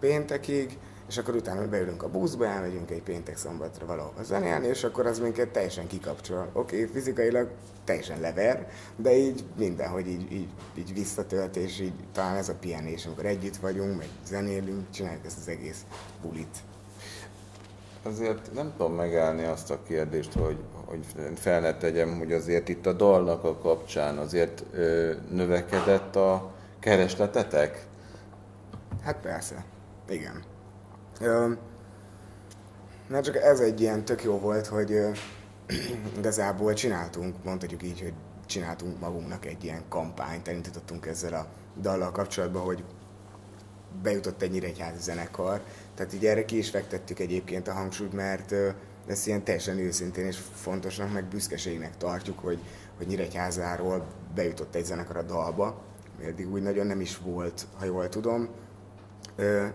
péntekig, és akkor utána beülünk a buszba, elmegyünk egy péntek szombatra valahova zenélni, és akkor az minket teljesen kikapcsol. Oké, okay, fizikailag teljesen lever, de így mindenhogy így, így, így visszatölt, és így talán ez a pihenés, amikor együtt vagyunk, meg zenélünk, csináljuk ezt az egész bulit. Azért nem tudom megállni azt a kérdést, hogy, hogy fel ne tegyem, hogy azért itt a dalnak a kapcsán azért ö, növekedett a keresletetek? Hát persze, igen. Na csak ez egy ilyen tök jó volt, hogy igazából csináltunk, mondhatjuk így, hogy csináltunk magunknak egy ilyen kampányt, elindítottunk ezzel a dallal kapcsolatban, hogy bejutott egy nyíregyházi zenekar, tehát így erre ki is fektettük egyébként a hangsúlyt, mert ezt ilyen teljesen őszintén és fontosnak, meg büszkeségnek tartjuk, hogy, hogy Nyíregyházáról bejutott egy zenekar a dalba, eddig úgy nagyon nem is volt, ha jól tudom,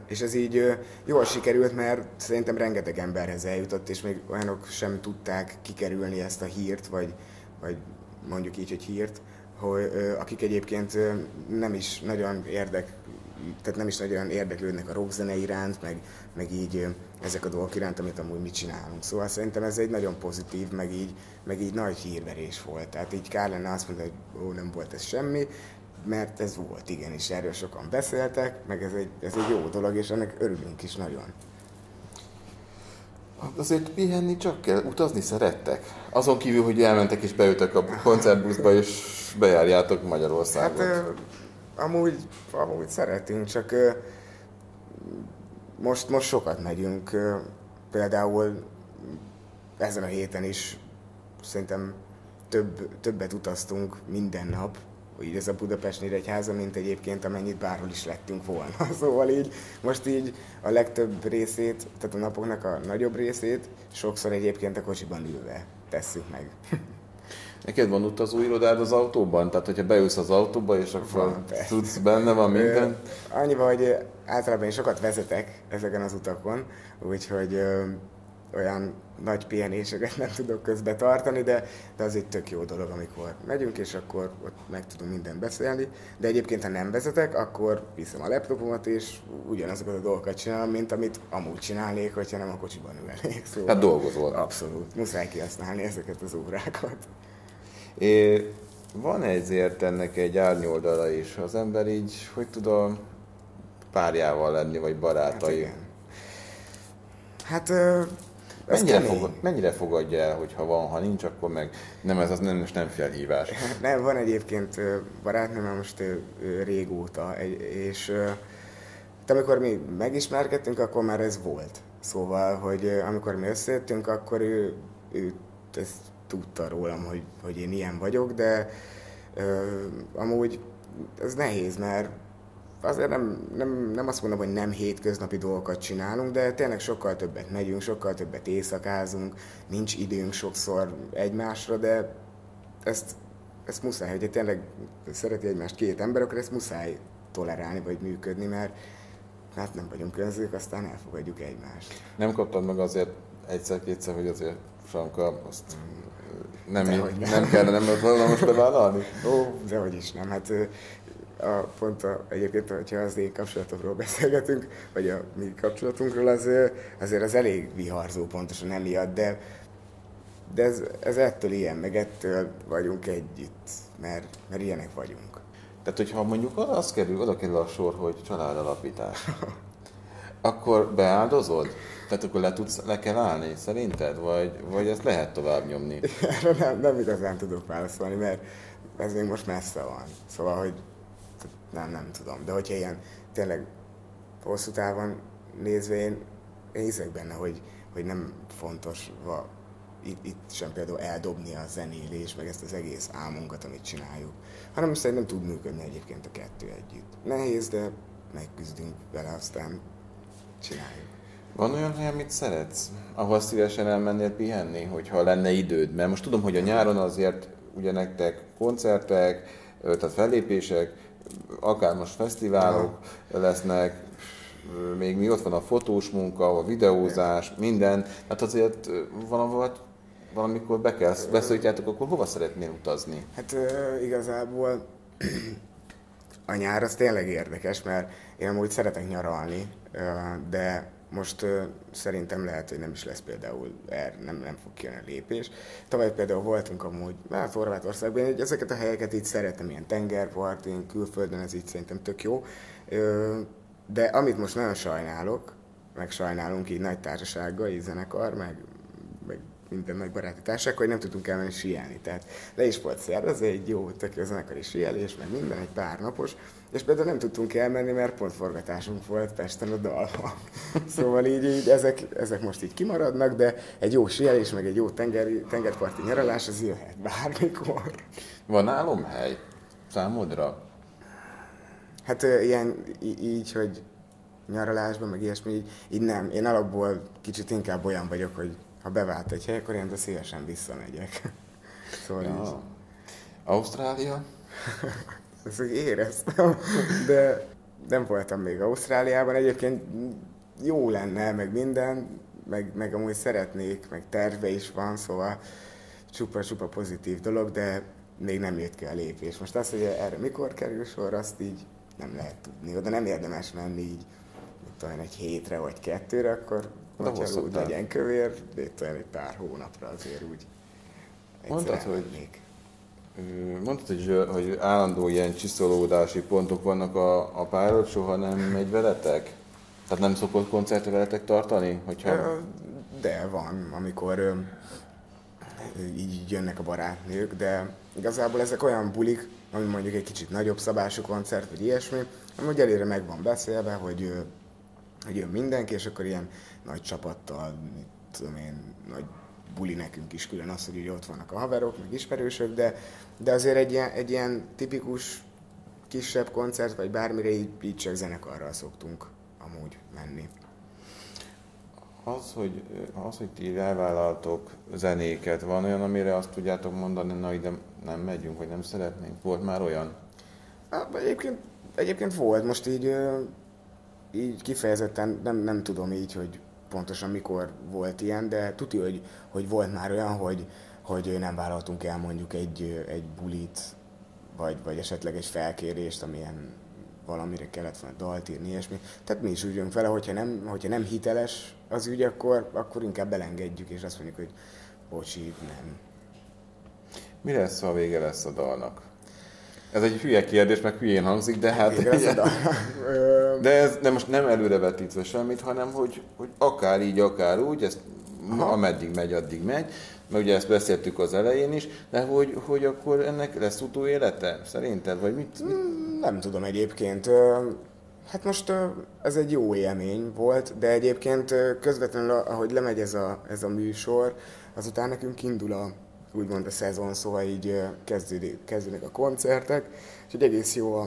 és ez így jól sikerült, mert szerintem rengeteg emberhez eljutott, és még olyanok sem tudták kikerülni ezt a hírt, vagy, vagy mondjuk így, hogy hírt, hogy akik egyébként nem is nagyon érdek, tehát nem is nagyon érdeklődnek a rockzene iránt, meg, meg így ezek a dolgok iránt, amit amúgy mi csinálunk. Szóval szerintem ez egy nagyon pozitív, meg így, meg így nagy hírverés volt. Tehát így kár lenne azt mondani, hogy ó, nem volt ez semmi, mert ez volt, igenis, erről sokan beszéltek, meg ez egy, ez egy jó dolog, és ennek örülünk is nagyon. Hát azért pihenni csak kell, utazni szerettek. Azon kívül, hogy elmentek és bejöttek a koncertbuszba, és bejárjátok Magyarországot. Hát amúgy, amúgy szeretünk, csak most, most sokat megyünk. Például ezen a héten is szerintem több, többet utaztunk minden nap, így ez a Budapest Nyíregyháza, mint egyébként amennyit bárhol is lettünk volna. Szóval így most így a legtöbb részét, tehát a napoknak a nagyobb részét sokszor egyébként a kocsiban ülve tesszük meg. Neked van utazó irodád az autóban? Tehát, hogyha beülsz az autóba, és akkor van, tudsz, benne van minden? Annyiban, hogy általában én sokat vezetek ezeken az utakon, úgyhogy ö, olyan nagy pihenéseket nem tudok közbe tartani, de, de az egy tök jó dolog, amikor megyünk, és akkor ott meg tudunk mindent beszélni. De egyébként, ha nem vezetek, akkor viszem a laptopomat, és ugyanazokat a dolgokat csinálom, mint amit amúgy csinálnék, hogyha nem a kocsiban ülnék. Szóval hát dolgozol. Abszolút. Muszáj kihasználni ezeket az órákat. É, van ezért ennek egy árnyoldala is. Az ember így, hogy tudom, párjával lenni, vagy barátai. Hát, igen. hát mennyire, fogad, mennyire fogadja el, hogy ha van, ha nincs, akkor meg nem ez az nem, most nem felhívás. Nem, van egyébként barátnőm, most régóta, és amikor mi megismerkedtünk, akkor már ez volt. Szóval, hogy amikor mi összejöttünk, akkor ő, ő ezt tudta rólam, hogy, hogy én ilyen vagyok, de ö, amúgy ez nehéz, mert azért nem, nem, nem azt mondom, hogy nem hétköznapi dolgokat csinálunk, de tényleg sokkal többet megyünk, sokkal többet éjszakázunk, nincs időnk sokszor egymásra, de ezt, ezt muszáj, hogy tényleg szereti egymást két ember, akkor ezt muszáj tolerálni vagy működni, mert hát nem vagyunk közük, aztán elfogadjuk egymást. Nem kaptad meg azért egyszer-kétszer, hogy azért Franka, azt nem, nem, nem kellene, nem volna most bevállalni? Ó, dehogy is nem. Hát a, pont a, egyébként, hogyha az én kapcsolatokról beszélgetünk, vagy a mi kapcsolatunkról, az, azért az elég viharzó pontosan emiatt, de, de ez, ez ettől ilyen, meg ettől vagyunk együtt, mert, mert ilyenek vagyunk. Tehát, hogyha mondjuk az kerül, oda kerül a sor, hogy családalapítás, akkor beáldozod? Tehát akkor le, tudsz, le kell állni, szerinted? Vagy, vagy ezt lehet tovább nyomni? Erre nem, nem igazán tudok válaszolni, mert ez még most messze van. Szóval, hogy nem, nem tudom. De hogyha ilyen tényleg hosszú távon nézve, én, én hiszek benne, hogy, hogy nem fontos va, itt, itt sem például eldobni a zenélés, meg ezt az egész álmunkat, amit csináljuk, hanem szerintem tud működni egyébként a kettő együtt. Nehéz, de megküzdünk vele, aztán csináljuk. Van olyan hely, amit szeretsz, ahol szívesen elmennél pihenni, hogyha lenne időd? Mert most tudom, hogy a nyáron azért ugye nektek koncertek, tehát fellépések, akár most fesztiválok lesznek, még mi ott van a fotós munka, a videózás, minden. Hát azért van, ahol valamikor be kell, beszélítjátok, akkor hova szeretnél utazni? Hát igazából a nyár az tényleg érdekes, mert én amúgy szeretek nyaralni, de most uh, szerintem lehet, hogy nem is lesz például, er, nem, nem fog kijönni a lépés. Tavaly például voltunk amúgy, hát Horvátországban, hogy ezeket a helyeket így szeretem, ilyen tengerpartin, külföldön, ez így szerintem tök jó. De amit most nagyon sajnálok, meg sajnálunk így nagy társasággal, így zenekar, meg, meg minden nagy baráti társaság, hogy nem tudtunk elmenni síelni. Tehát le is volt szervezve egy jó, tök jó zenekari síelés, meg minden, egy pár napos, és például nem tudtunk elmenni, mert pont forgatásunk volt Pesten a dalban. szóval így, így ezek, ezek, most így kimaradnak, de egy jó síelés, meg egy jó tengeri, tengerparti nyaralás, az jöhet bármikor. Van álomhely számodra? Hát ilyen így, hogy nyaralásban, meg ilyesmi, így, így nem. Én alapból kicsit inkább olyan vagyok, hogy ha bevált egy hely, akkor én de szívesen visszamegyek. szóval ja. így. Ausztrália? Ezt éreztem, de nem voltam még Ausztráliában. Egyébként jó lenne, meg minden, meg, meg amúgy szeretnék, meg terve is van, szóval csupa-csupa pozitív dolog, de még nem jött ki a lépés. Most azt, hogy erre mikor kerül sor, azt így nem lehet tudni. Oda nem érdemes menni így talán egy hétre vagy kettőre, akkor hogyha úgy legyen kövér, de talán egy pár hónapra azért úgy Mondtad, hogy Mondtad, hogy, hogy állandó ilyen csiszolódási pontok vannak a, a pályáról, soha nem megy veletek? Tehát nem szokott koncertre veletek tartani? Hogyha... De van, amikor így jönnek a barátnők, de igazából ezek olyan bulik, ami mondjuk egy kicsit nagyobb szabású koncert, vagy ilyesmi, amúgy elére meg van beszélve, hogy hogy jön mindenki, és akkor ilyen nagy csapattal, tudom én, nagy buli nekünk is külön az, hogy ott vannak a haverok, meg ismerősök, de, de azért egy ilyen, egy ilyen tipikus kisebb koncert, vagy bármire így, így csak zenekarral szoktunk amúgy menni. Az, hogy, az, hogy ti elvállaltok zenéket, van olyan, amire azt tudjátok mondani, na ide nem megyünk, vagy nem szeretnénk? Volt már olyan? Hát, egyébként, egyébként volt, most így így kifejezetten nem, nem tudom így, hogy pontosan mikor volt ilyen, de tuti, hogy, hogy volt már olyan, hogy, hogy nem vállaltunk el mondjuk egy, egy bulit, vagy, vagy esetleg egy felkérést, amilyen valamire kellett volna dalt írni, ilyesmi. Tehát mi is úgy jönk vele, hogyha nem, hogyha nem hiteles az ügy, akkor, akkor inkább belengedjük, és azt mondjuk, hogy bocsi, nem. Mi lesz, ha vége lesz a dalnak? Ez egy hülye kérdés, meg hülyén hangzik, de hát... de ez de most nem előrevetítve semmit, hanem hogy, hogy akár így, akár úgy, ezt Aha. ameddig megy, addig megy, mert ugye ezt beszéltük az elején is, de hogy, hogy akkor ennek lesz utóélete, szerinted, vagy mit, mit? Hmm, nem tudom egyébként. Hát most ez egy jó élmény volt, de egyébként közvetlenül, ahogy lemegy ez a, ez a műsor, azután nekünk indul a úgymond a szezon, szóval így kezdődik, kezdődnek a koncertek, és egy egész jó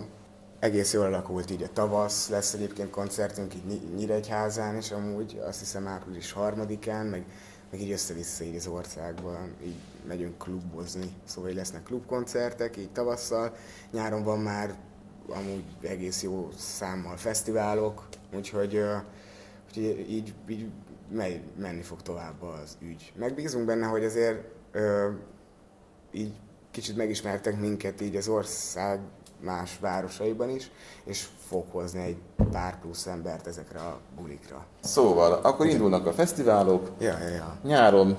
egész jól alakult így a tavasz, lesz egyébként koncertünk így Nyíregyházán, és amúgy azt hiszem április harmadikán, meg, meg így össze-vissza így az országban, így megyünk klubozni, szóval így lesznek klubkoncertek, így tavasszal, nyáron van már amúgy egész jó számmal fesztiválok, úgyhogy, úgyhogy így, így menni fog tovább az ügy. Megbízunk benne, hogy azért ö, így kicsit megismertek minket így az ország más városaiban is, és fog hozni egy pár plusz embert ezekre a bulikra. Szóval, akkor indulnak a fesztiválok, ja, ja, ja. nyáron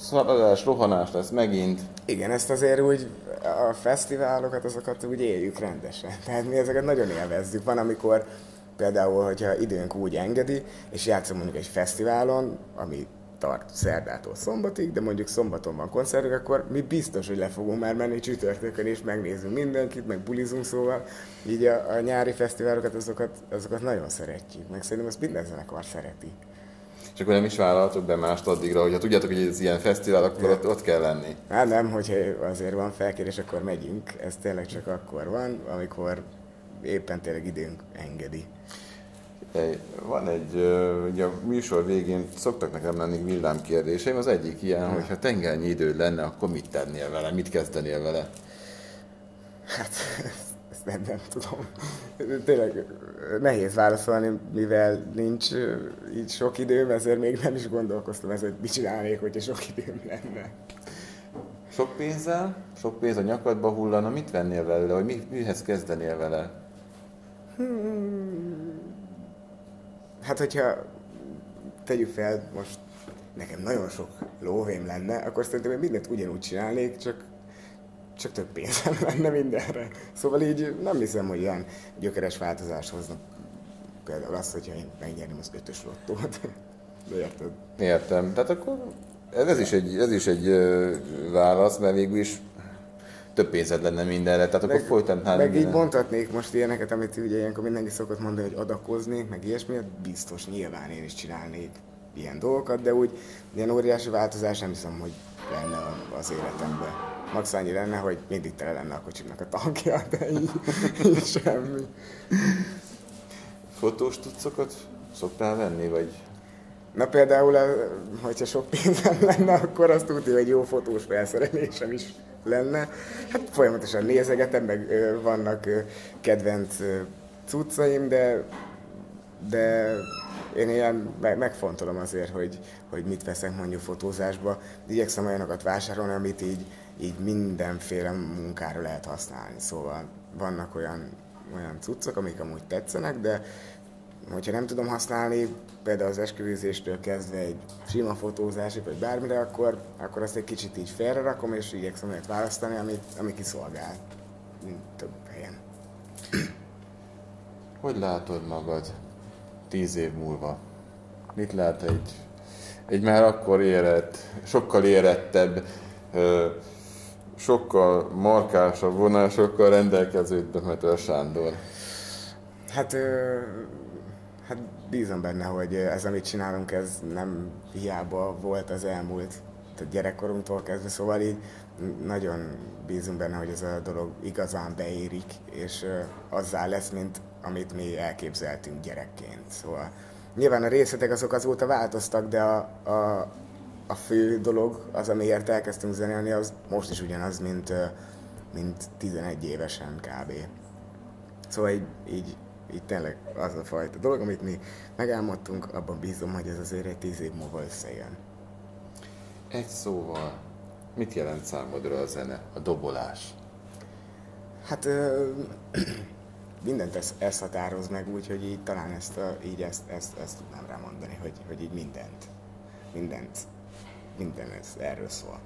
szaladás, rohanás lesz megint. Igen, ezt azért úgy, a fesztiválokat, azokat úgy éljük rendesen. Tehát mi ezeket nagyon élvezzük. Van, amikor például, hogyha időnk úgy engedi, és játszom mondjuk egy fesztiválon, ami tart szerdától szombatig, de mondjuk szombaton van koncertünk, akkor mi biztos, hogy le fogunk már menni csütörtökön, és megnézünk mindenkit, meg bulizunk, szóval így a, a nyári fesztiválokat, azokat, azokat nagyon szeretjük, meg szerintem ezt minden zenekar szereti. És akkor nem is vállaltok be mást addigra, hogyha tudjátok, hogy ez ilyen fesztivál, akkor ott, ott kell lenni. Hát nem, hogyha azért van felkérés, akkor megyünk. Ez tényleg csak akkor van, amikor éppen tényleg időnk engedi. Van egy, ugye a műsor végén szoktak nekem lenni villámkérdéseim, az egyik ilyen, hogy ha tengernyi idő lenne, akkor mit tennél vele, mit kezdenél vele? Hát, ez ezt nem, nem tudom. Tényleg nehéz válaszolni, mivel nincs így sok időm, ezért még nem is gondolkoztam ezzel, hogy mit csinálnék, hogyha sok időm lenne. Sok pénzzel, sok pénz a nyakadba hullana, mit vennél vele, vagy mi, mihez kezdenél vele? Hmm. Hát, hogyha tegyük fel, most nekem nagyon sok lóvém lenne, akkor szerintem én mindent ugyanúgy csinálnék, csak csak több pénzem lenne mindenre. Szóval így nem hiszem, hogy ilyen gyökeres változás hozna. Például azt, hogyha én megnyerném az ötös lottót. De érted? Értem. Tehát akkor ez is egy, ez is egy válasz, mert végül is több pénzed lenne mindenre, tehát meg, akkor folytatnál Meg minden. így mondhatnék most ilyeneket, amit ugye ilyenkor mindenki szokott mondani, hogy adakozni, meg ilyesmi, hát biztos nyilván én is csinálnék ilyen dolgokat, de úgy ilyen óriási változás nem hiszem, hogy lenne az életemben. Max annyi lenne, hogy mindig tele lenne a kocsiknak a tankja, de így, így semmi. Fotós tudszokat szoktál venni, vagy Na például, hogyha sok pénzem lenne, akkor azt tudja, hogy jó fotós felszerelésem is lenne. Hát folyamatosan nézegetem, meg vannak kedvenc cuccaim, de, de én ilyen megfontolom azért, hogy, hogy mit veszek mondjuk fotózásba. Igyekszem olyanokat vásárolni, amit így, így mindenféle munkára lehet használni. Szóval vannak olyan, olyan cuccok, amik amúgy tetszenek, de hogyha nem tudom használni, például az esküvőzéstől kezdve egy sima fotózásig, vagy bármire, akkor, akkor azt egy kicsit így rakom, és igyekszem olyat választani, amit, ami kiszolgál több helyen. Hogy látod magad tíz év múlva? Mit lát egy, egy már akkor érett, sokkal érettebb, sokkal markásabb vonásokkal rendelkező Demeter Sándor? Hát Hát bízom benne, hogy ez, amit csinálunk, ez nem hiába volt az elmúlt tehát gyerekkorunktól kezdve, szóval így nagyon bízunk benne, hogy ez a dolog igazán beérik, és azzá lesz, mint amit mi elképzeltünk gyerekként. Szóval nyilván a részletek azok azóta változtak, de a, a, a fő dolog, az, amiért elkezdtünk zenélni, az most is ugyanaz, mint, mint 11 évesen kb. Szóval így, így így tényleg az a fajta dolog, amit mi megálmodtunk, abban bízom, hogy ez azért egy tíz év múlva összejön. Egy szóval, mit jelent számodra a zene, a dobolás? Hát ö, mindent ezt, ezt határoz meg, úgyhogy így talán ezt, a, így ezt, ezt, ezt tudnám rámondani, hogy, hogy így mindent, mindent, minden ez erről szól.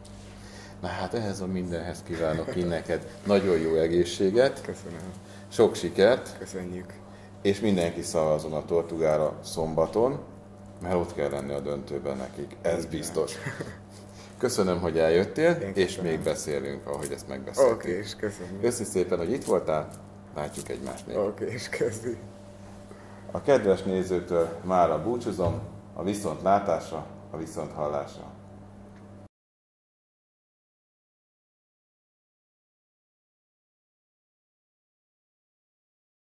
Na hát ehhez a mindenhez kívánok én neked nagyon jó egészséget. Köszönöm. Sok sikert. Köszönjük és mindenki szavazon a Tortugára szombaton, mert ott kell lenni a döntőben nekik, ez biztos. Köszönöm, hogy eljöttél, és még beszélünk, ahogy ezt megbeszéltük. Oké, okay, és köszönöm. Köszi szépen, hogy itt voltál, látjuk egymást még. Oké, okay, és köszi. A kedves nézőtől mára búcsúzom, a viszont a viszont hallásra.